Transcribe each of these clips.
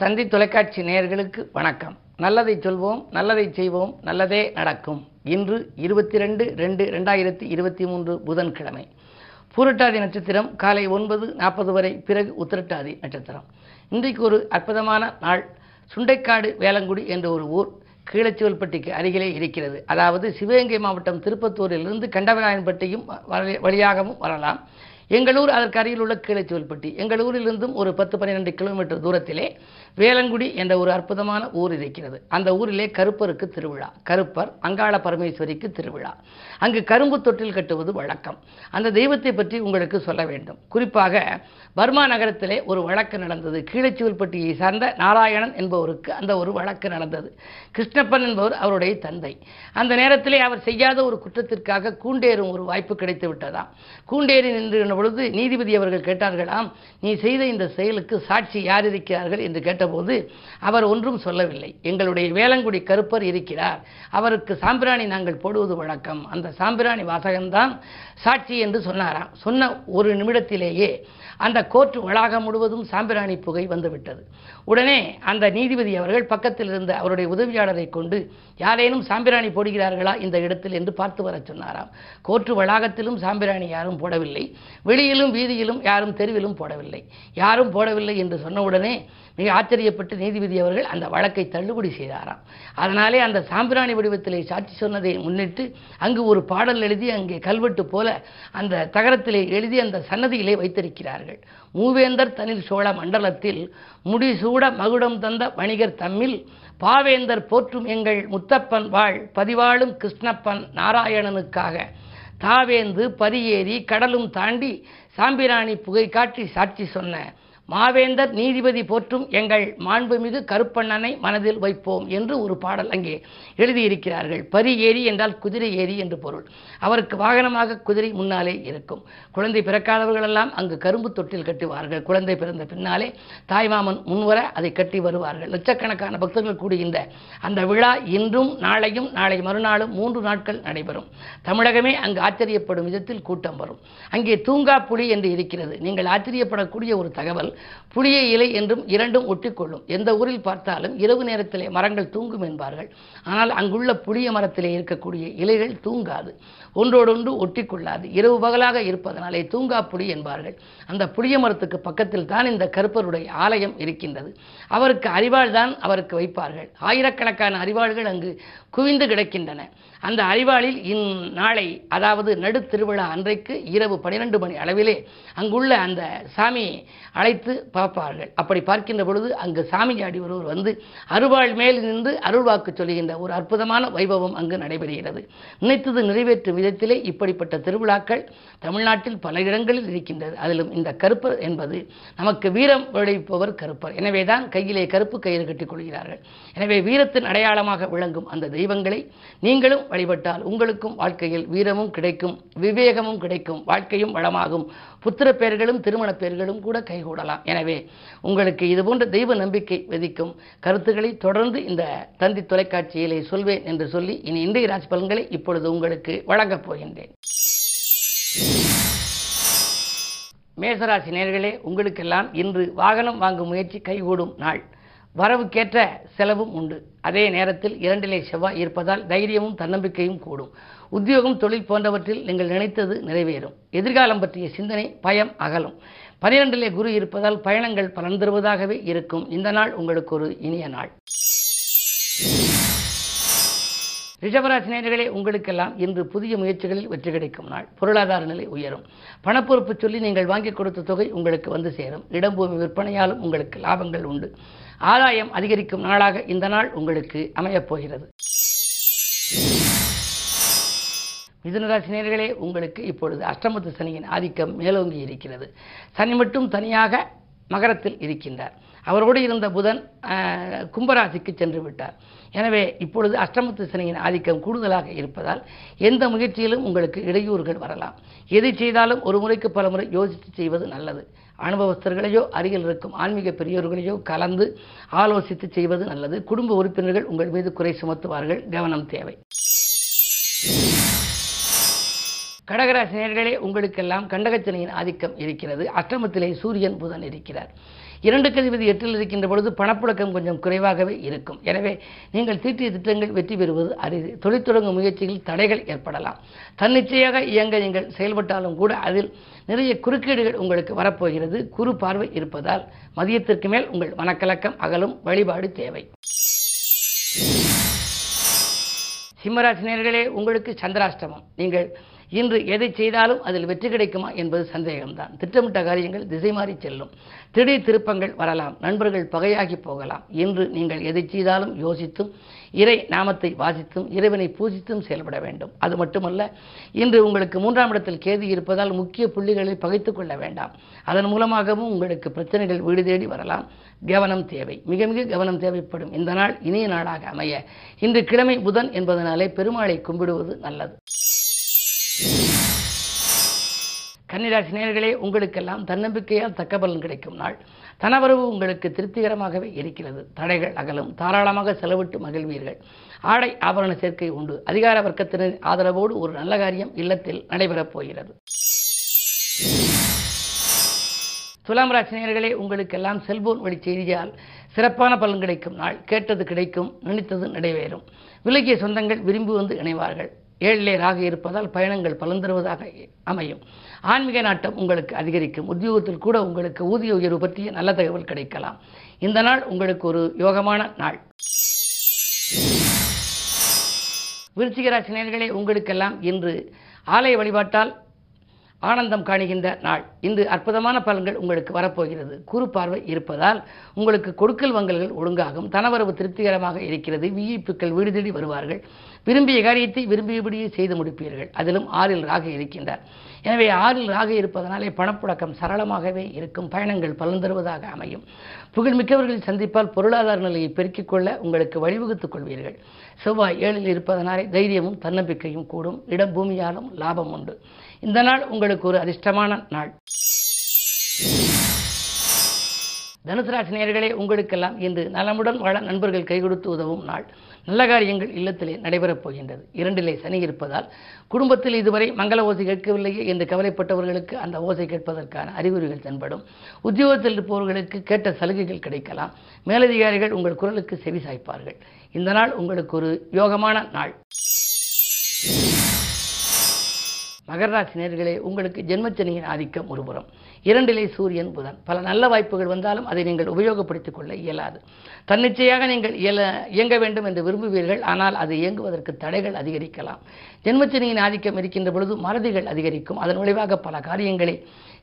தந்தி தொலைக்காட்சி நேயர்களுக்கு வணக்கம். நல்லதை சொல்வோம் நல்லதை செய்வோம் நல்லதே நடக்கும். இன்று இருபத்தி ரெண்டு ரெண்டு ரெண்டாயிரத்தி இருபத்தி மூன்று புதன்கிழமை. பூரட்டாதி நட்சத்திரம் காலை ஒன்பது நாற்பது வரை பிறகு உத்திரட்டாதி நட்சத்திரம். இன்றைக்கு ஒரு அற்புதமான நாள். சுண்டைக்காடு வேலங்குடி என்ற ஒரு ஊர் கீழச்சிவல்பட்டிக்கு அருகிலே இருக்கிறது. அதாவது சிவகங்கை மாவட்டம் திருப்பத்தூரிலிருந்து கண்டவராயன்பட்டியும் வழி- வழியாகவும் வரலாம். எங்களூர் அதற்கு அருகில் உள்ள கீழச்சுவல்பட்டி எங்கள் ஊரிலிருந்தும் ஒரு பத்து பன்னிரெண்டு கிலோமீட்டர் தூரத்திலே வேலங்குடி என்ற ஒரு அற்புதமான ஊர் இருக்கிறது. அந்த ஊரிலே கருப்பருக்கு திருவிழா. கருப்பர் அங்காள பரமேஸ்வரிக்கு திருவிழா. அங்கு கரும்பு தொட்டில் கட்டுவது வழக்கம். அந்த தெய்வத்தை பற்றி உங்களுக்கு சொல்ல வேண்டும். குறிப்பாக பர்மா நகரத்திலே ஒரு வழக்கு நடந்தது. கீழச்சுவல்பட்டியை சார்ந்த நாராயணன் என்பவருக்கு அந்த ஒரு வழக்கு நடந்தது. கிருஷ்ணப்பன் என்பவர் அவருடைய தந்தை. அந்த நேரத்திலே அவர் செய்யாத ஒரு குற்றத்திற்காக கூண்டேறும் ஒரு வாய்ப்பு கிடைத்து விட்டதாம் கூண்டேறி நின்று பொழுது நீதிபதி அவர்கள் கேட்டார்களாம் நீ செய்த இந்த செயலுக்கு சாட்சி யார் இருக்கிறார்கள்? என்று கேட்டபோது அவர் ஒன்றும் சொல்லவில்லை. எங்களுடைய வேளங்குடி கருப்பர் இருக்கிறார். அவருக்கு சாம்பிராணி நாங்கள் போடுவது வழக்கம். அந்த சாம்பிராணி வாசகம்தான் சாட்சி என்று சொன்னாராம். சொன்ன ஒரு நிமிடத்திலேயே அந்த கோர்ட் வளாகம் முழுவதும் சாம்பிராணி புகை வந்துவிட்டது. உடனே அந்த நீதிபதி அவர்கள் பக்கத்தில் இருந்த அவருடைய உதவியாளரை கொண்டு யாரேனும் சாம்பிராணி போடுகிறார்களா இந்த இடத்தில்? என்று பார்த்து வரச் சொன்னாராம். கோர்ட்டு வளாகத்திலும் சாம்பிராணி யாரும் போடவில்லை. வெளியிலும் வீதியிலும் யாரும் தெருவிலும் போடவில்லை. யாரும் போடவில்லை என்று சொன்னவுடனே மிக ஆச்சரியப்பட்டு நீதிபதி அவர்கள் அந்த வழக்கை தள்ளுபடி செய்தாராம். அதனாலே அந்த சாம்பிராணி வடிவத்திலே சாட்சி சொன்னதை முன்னிட்டு அங்கு ஒரு பாடல் எழுதி அங்கே கல்வெட்டு போல அந்த தகரத்திலே எழுதி அந்த சன்னதியிலே வைத்திருக்கிறார்கள். மூவேந்தர் தனில் சோழ மண்டலத்தில் முடிசூட மகுடம் தந்த வணிகர் தம்மில் பாவேந்தர் போற்றும் எங்கள் முத்தப்பன் வாழ் பதிவாளும் கிருஷ்ணப்பன் நாராயணனுக்காக தாவேந்து பரியேறி கடலும் தாண்டி சாம்பிராணி புகை காட்டி சாட்சி சொன்ன மாவேந்தர் நீதிபதி போற்றும் எங்கள் மாண்புமிகு கருப்பண்ணனை மனதில் வைப்போம் என்று ஒரு பாடல் அங்கே எழுதியிருக்கிறார்கள். பரி ஏரி என்றால் குதிரை ஏரி என்று பொருள். அவருக்கு வாகனமாக குதிரை முன்னாலே இருக்கும். குழந்தை பிறக்காதவர்களெல்லாம் அங்கு கரும்பு தொட்டில் கட்டுவார்கள். குழந்தை பிறந்த பின்னாலே தாய்மாமன் முன்வர அதை கட்டி வருவார்கள். லட்சக்கணக்கான பக்தர்கள் கூடுகின்ற அந்த விழா இன்றும் நாளையும் நாளை மறுநாளும் மூன்று நாட்கள் நடைபெறும். தமிழகமே அங்கு ஆச்சரியப்படும் விதத்தில் கூட்டம் வரும். அங்கே தூங்கா புலி என்று இருக்கிறது. நீங்கள் ஆச்சரியப்படக்கூடிய ஒரு தகவல் புளிய இலை என்றும் இரண்டும் ஒட்டிக்கொள்ளும். எந்த ஊரில் பார்த்தாலும் இரவு நேரத்திலே மரங்கள் தூங்கும் என்பார்கள். ஆனால் அங்குள்ள புளிய மரத்திலே இருக்கக்கூடிய இலைகள் தூங்காது. ஒன்றோடொன்று ஒட்டிக்கொள்ளாது. இரவு பகலாக இருப்பதனாலே தூங்கா புளி என்பார்கள். அந்த புளிய மரத்துக்கு பக்கத்தில் தான் இந்த கருப்பருடைய ஆலயம் இருக்கின்றது. அவருக்கு அறிவாள் தான் அவருக்கு வைப்பார்கள். ஆயிரக்கணக்கான அறிவாள்கள் அங்கு குவிந்து கிடக்கின்றன. அந்த அறிவாளில் இந்நாளை அதாவது நடு திருவிழா அன்றைக்கு இரவு பனிரெண்டு மணி அளவிலே அங்குள்ள அந்த சாமியை அழைத்து பார்ப்பார்கள். அப்படி பார்க்கின்ற பொழுது அங்கு சாமியாடி ஒருவர் வந்து அருவாள் மேல் நின்று அருள்வாக்கு சொல்லுகின்ற ஒரு அற்புதமான வைபவம் அங்கு நடைபெறுகிறது. நினைத்தது நிறைவேற்றும் விதத்திலே இப்படிப்பட்ட திருவிழாக்கள் தமிழ்நாட்டில் பல இடங்களில் இருக்கின்றது. அதிலும் இந்த கருப்பர் என்பது நமக்கு வீரம் விளைவிப்பவர் கருப்பர். எனவேதான் கையிலே கருப்பு கயிறு கட்டிக் கொள்கிறார்கள். எனவே வீரத்தின் அடையாளமாக விளங்கும் அந்த தெய்வங்களை நீங்களும் வழிபட்டால் உங்களுக்கும் வாழ்க்கையில் வீரமும் கிடைக்கும் விவேகமும் கிடைக்கும் வாழ்க்கையும் வளமாகும். புத்திர பெயர்களும் திருமண பெயர்களும் கூட கைகூடலாம். எனவே உங்களுக்கு இதுபோன்ற தெய்வ நம்பிக்கை விதிக்கும் கருத்துக்களை தொடர்ந்து இந்த தந்தி தொலைக்காட்சியிலே சொல்வேன் என்று சொல்லி இனி இன்றைய ராசி பலன்களை இப்பொழுது உங்களுக்கு வழங்கப் போகின்றேன். மேசராசி நேர்களே உங்களுக்கெல்லாம் இன்று வாகனம் வாங்கும் முயற்சி கைகூடும் நாள். வரவுக்கேற்ற செலவும் உண்டு. அதே நேரத்தில் இரண்டிலே செவ்வாய் இருப்பதால் தைரியமும் தன்னம்பிக்கையும் கூடும். உத்தியோகம் தொழில் போன்றவற்றில் நீங்கள் நினைத்தது நிறைவேறும். எதிர்காலம் பற்றிய சிந்தனை பயம் அகலும். பனிரெண்டிலே குரு இருப்பதால் பயணங்கள் பலன் தருவதாகவே இருக்கும். இந்த நாள் உங்களுக்கு ஒரு இனிய நாள். ரிஷபராசினியர்களே உங்களுக்கெல்லாம் இன்று புதிய முயற்சிகளில் வெற்றி கிடைக்கும் நாள். பொருளாதார நிலை உயரும். பணப்பொறுப்பு சொல்லி நீங்கள் வாங்கி கொடுத்த தொகை உங்களுக்கு வந்து சேரும். இடம்பூமி விற்பனையாலும் உங்களுக்கு லாபங்கள் உண்டு. ஆதாயம் அதிகரிக்கும் நாளாக இந்த நாள் உங்களுக்கு அமையப் போகிறது. மிதுனராசினியர்களே உங்களுக்கு இப்பொழுது அஷ்டமத்து சனியின் ஆதிக்கம் மேலோங்கி இருக்கிறது. சனி மட்டும் தனியாக மகரத்தில் இருக்கின்றார். அவரோடு இருந்த புதன் கும்பராசிக்கு சென்று விட்டார். எனவே இப்பொழுது அஷ்டமத்து சனியின் ஆதிக்கம் கூடுதலாக இருப்பதால் எந்த முயற்சியிலும் உங்களுக்கு இடையூறுகள் வரலாம். எதை செய்தாலும் ஒரு முறைக்கு பல முறை யோசித்து செய்வது நல்லது. அனுபவஸ்தர்களையோ அருகில் இருக்கும் ஆன்மீக பெரியோர்களையோ கலந்து ஆலோசித்து செய்வது நல்லது. குடும்ப உறுப்பினர்கள் உங்கள் மீது குறை சுமத்துவார்கள். கவனம் தேவை. கடகராசினியர்களே உங்களுக்கெல்லாம் கண்டகச்சனையின் ஆதிக்கம் இருக்கிறது. அஷ்டமத்திலே சூரியன் புதன் இருக்கிறார். இரண்டு கதிபதி எட்டில் இருக்கின்ற பொழுது பணப்புழக்கம் கொஞ்சம் குறைவாகவே இருக்கும். எனவே நீங்கள் தீட்டிய திட்டங்கள் வெற்றி பெறுவது அரிது. தொழில் தொடங்கும் முயற்சியில் தடைகள் ஏற்படலாம். தன்னிச்சையாக இயங்க நீங்கள் செயல்பட்டாலும் கூட அதில் நிறைய குறுக்கீடுகள் உங்களுக்கு வரப்போகிறது. குறு பார்வை இருப்பதால் மதியத்திற்கு மேல் உங்கள் மனக்கலக்கம் அகலும் வழிபாடு தேவை. சிம்மராசினியர்களே உங்களுக்கு சந்திராஷ்டமம். நீங்கள் இன்று எதை செய்தாலும் அதில் வெற்றி கிடைக்குமா என்பது சந்தேகம்தான். திட்டமிட்ட காரியங்கள் திசை மாறி செல்லும். திடீர் திருப்பங்கள் வரலாம். நண்பர்கள் பகையாகி போகலாம். இன்று நீங்கள் எதை செய்தாலும் யோசித்தும் இறை நாமத்தை வாசித்தும் இறைவனை பூஜித்தும் செயல்பட வேண்டும். அது மட்டுமல்ல இன்று உங்களுக்கு மூன்றாம் இடத்தில் கேது இருப்பதால் முக்கிய புள்ளிகளை பகைத்துக் கொள்ள வேண்டாம். அதன் மூலமாகவும் உங்களுக்கு பிரச்சனைகள் வீடு தேடி வரலாம். கவனம் தேவை. மிக மிக கவனம் தேவைப்படும். இந்த நாள் இனிய நாளாக அமைய. இன்று கிழமை புதன் என்பதனாலே பெருமாளை கும்பிடுவது நல்லது. கன்னிராசி நேர்களே உங்களுக்கெல்லாம் தன்னம்பிக்கையால் தக்க பலன் கிடைக்கும் நாள். தனவரவு உங்களுக்கு திருப்திகரமாகவே இருக்கிறது. தடைகள் அகலும். தாராளமாக செலவிட்டு மகிழ்வீர்கள். ஆடை ஆபரண சேர்க்கை உண்டு. அதிகார வர்க்கத்தினரின் ஆதரவோடு ஒரு நல்ல காரியம் இல்லத்தில் நடைபெறப் போகிறது. துலாம் ராசி உங்களுக்கெல்லாம் செல்போன் வழி செய்தியால் சிறப்பான பலன் கிடைக்கும் நாள். கேட்டது கிடைக்கும் நினைத்தது நிறைவேறும். விலகிய சொந்தங்கள் விரும்பி வந்து இணைவார்கள். ஏழிலே ராக இருப்பதால் பயணங்கள் பலன் தருவதாக அமையும். ஆன்மீக நாட்டம் உங்களுக்கு அதிகரிக்கும். உத்தியோகத்தில் கூட உங்களுக்கு ஊதிய உயர்வு பற்றிய நல்ல தகவல் கிடைக்கலாம். இந்த நாள் உங்களுக்கு ஒரு யோகமான நாள். விருச்சிகராசி நேர்களே உங்களுக்கெல்லாம் இன்று ஆலய வழிபாட்டால் ஆனந்தம் காணுகின்ற நாள். இன்று அற்புதமான பலன்கள் உங்களுக்கு வரப்போகிறது. குறு பார்வை இருப்பதால் உங்களுக்கு கொடுக்கல் வங்கல்கள் ஒழுங்காகும். தனவரவு திருப்திகரமாக இருக்கிறது. விஐப்புக்கள் வீடு தேடி வருவார்கள். விரும்பிய காரியத்தை விரும்பியபடியே செய்து முடிப்பீர்கள். அதிலும் ஆறில் ராக இருக்கின்றார். எனவே ஆறில் ராக இருப்பதனாலே பணப்புழக்கம் சரளமாகவே இருக்கும். பயணங்கள் பலன் தருவதாக அமையும். புகழ்மிக்கவர்களை சந்திப்பால் பொருளாதார நிலையை பெருக்கிக் கொள்ள உங்களுக்கு வழிவகுத்துக் கொள்வீர்கள். செவ்வாய் ஏழில் இருப்பதனாலே தைரியமும் தன்னம்பிக்கையும் கூடும். இடம் பூமியாலும் லாபம் உண்டு. இந்த நாள் உங்களுக்கு ஒரு அதிர்ஷ்டமான நாள். தனுசு ராசி நேர்களே உங்களுக்கெல்லாம் இன்று நலமுடன் வாழ நண்பர்கள் கை கொடுத்து உதவும் நாள். நல்ல காரியங்கள் இல்லத்திலே நடைபெறப் போகின்றது. இரண்டிலே சனி இருப்பதால் குடும்பத்தில் இதுவரை மங்கள ஓசை கேட்கவில்லையே என்று கவலைப்பட்டவர்களுக்கு அந்த ஓசை கேட்பதற்கான அறிகுறிகள் தென்படும். உத்தியோகத்தில் இருப்பவர்களுக்கு கேட்ட சலுகைகள் கிடைக்கலாம். மேலதிகாரிகள் உங்கள் குரலுக்கு செவி சாய்ப்பார்கள். இந்த நாள் உங்களுக்கு ஒரு யோகமான நாள். மகராசி நேர்களே உங்களுக்கு ஜென்மச்சனியின் ஆதிக்கம் ஒருபுறம். இரண்டிலே சூரியன் புதன். பல நல்ல வாய்ப்புகள் வந்தாலும் அதை நீங்கள் உபயோகப்படுத்திக் கொள்ள இயலாது. தன்னிச்சையாக நீங்கள் இயல இயங்க வேண்டும் என்று விரும்புவீர்கள். ஆனால் அது இயங்குவதற்கு தடைகள் அதிகரிக்கலாம். ஜென்மச்சனியின் ஆதிக்கம் இருக்கின்ற பொழுது மறதிகள் அதிகரிக்கும். அதன் விளைவாக பல காரியங்களை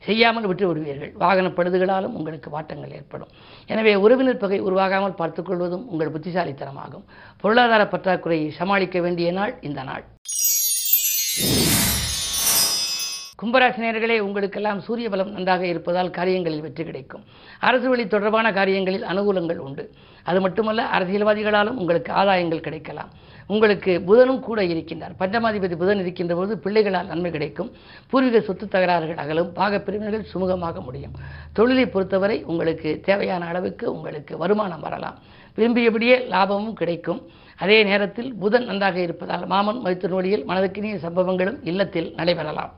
செய்யாமல் விட்டு விடுவீர்கள் வாகன பழுதுகளாலும் உங்களுக்கு வாட்டங்கள் ஏற்படும். எனவே உறவினர் பகை உருவாகாமல் பார்த்துக்கொள்வதும் உங்கள் புத்திசாலித்தனமாகும். பொருளாதார பற்றாக்குறையை சமாளிக்க வேண்டிய நாள் இந்த நாள். கும்பராசினியர்களே உங்களுக்கெல்லாம் சூரிய பலம் நன்றாக இருப்பதால் காரியங்களில் வெற்றி கிடைக்கும். அரசு வழி தொடர்பான காரியங்களில் அனுகூலங்கள் உண்டு. அது மட்டுமல்ல அரசியல்வாதிகளாலும் உங்களுக்கு ஆதாயங்கள் கிடைக்கலாம். உங்களுக்கு புதனும் கூட இருக்கின்றார். பஞ்சமாதிபதி புதன் இருக்கின்ற போது பிள்ளைகளால் நன்மை கிடைக்கும். பூர்வீக சொத்து தகராறுகள் அகலும். பாகப்பிரிவினர்கள் சுமூகமாக முடியும். தொழிலை பொறுத்தவரை உங்களுக்கு தேவையான அளவுக்கு உங்களுக்கு வருமானம் வரலாம். விரும்பியபடியே லாபமும் கிடைக்கும். அதே நேரத்தில் புதன் நன்றாக இருப்பதால் மாமன் மைத்தின் வழியில் மனதுக்கினிய சம்பவங்களும் இல்லத்தில் நடைபெறலாம்.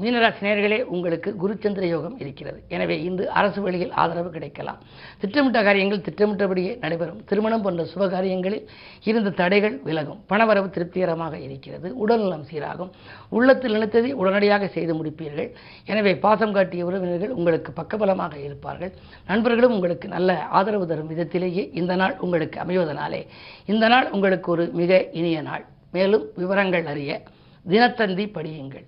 மீனராசி நேர்களே உங்களுக்கு குருச்சந்திர யோகம் இருக்கிறது. எனவே இன்று அரசு வழியில் ஆதரவு கிடைக்கலாம். திட்டமிட்ட காரியங்கள் திட்டமிட்டபடியே நடைபெறும். திருமணம் போன்ற சுப காரியங்களில் இருந்த தடைகள் விலகும். பணவரவு திருப்திகரமாக இருக்கிறது. உடல்நலம் சீராகும். உள்ளத்தில் நினைத்ததை உடனடியாக செய்து முடிப்பீர்கள். எனவே பாசம் காட்டிய உறவினர்கள் உங்களுக்கு பக்கபலமாக இருப்பார்கள். நண்பர்களும் உங்களுக்கு நல்ல ஆதரவு தரும் விதத்திலேயே இந்த நாள் உங்களுக்கு அமைவதனாலே இந்த நாள் உங்களுக்கு ஒரு மிக இனிய நாள். மேலும் விவரங்கள் அறிய தினத்தந்தி படியுங்கள்.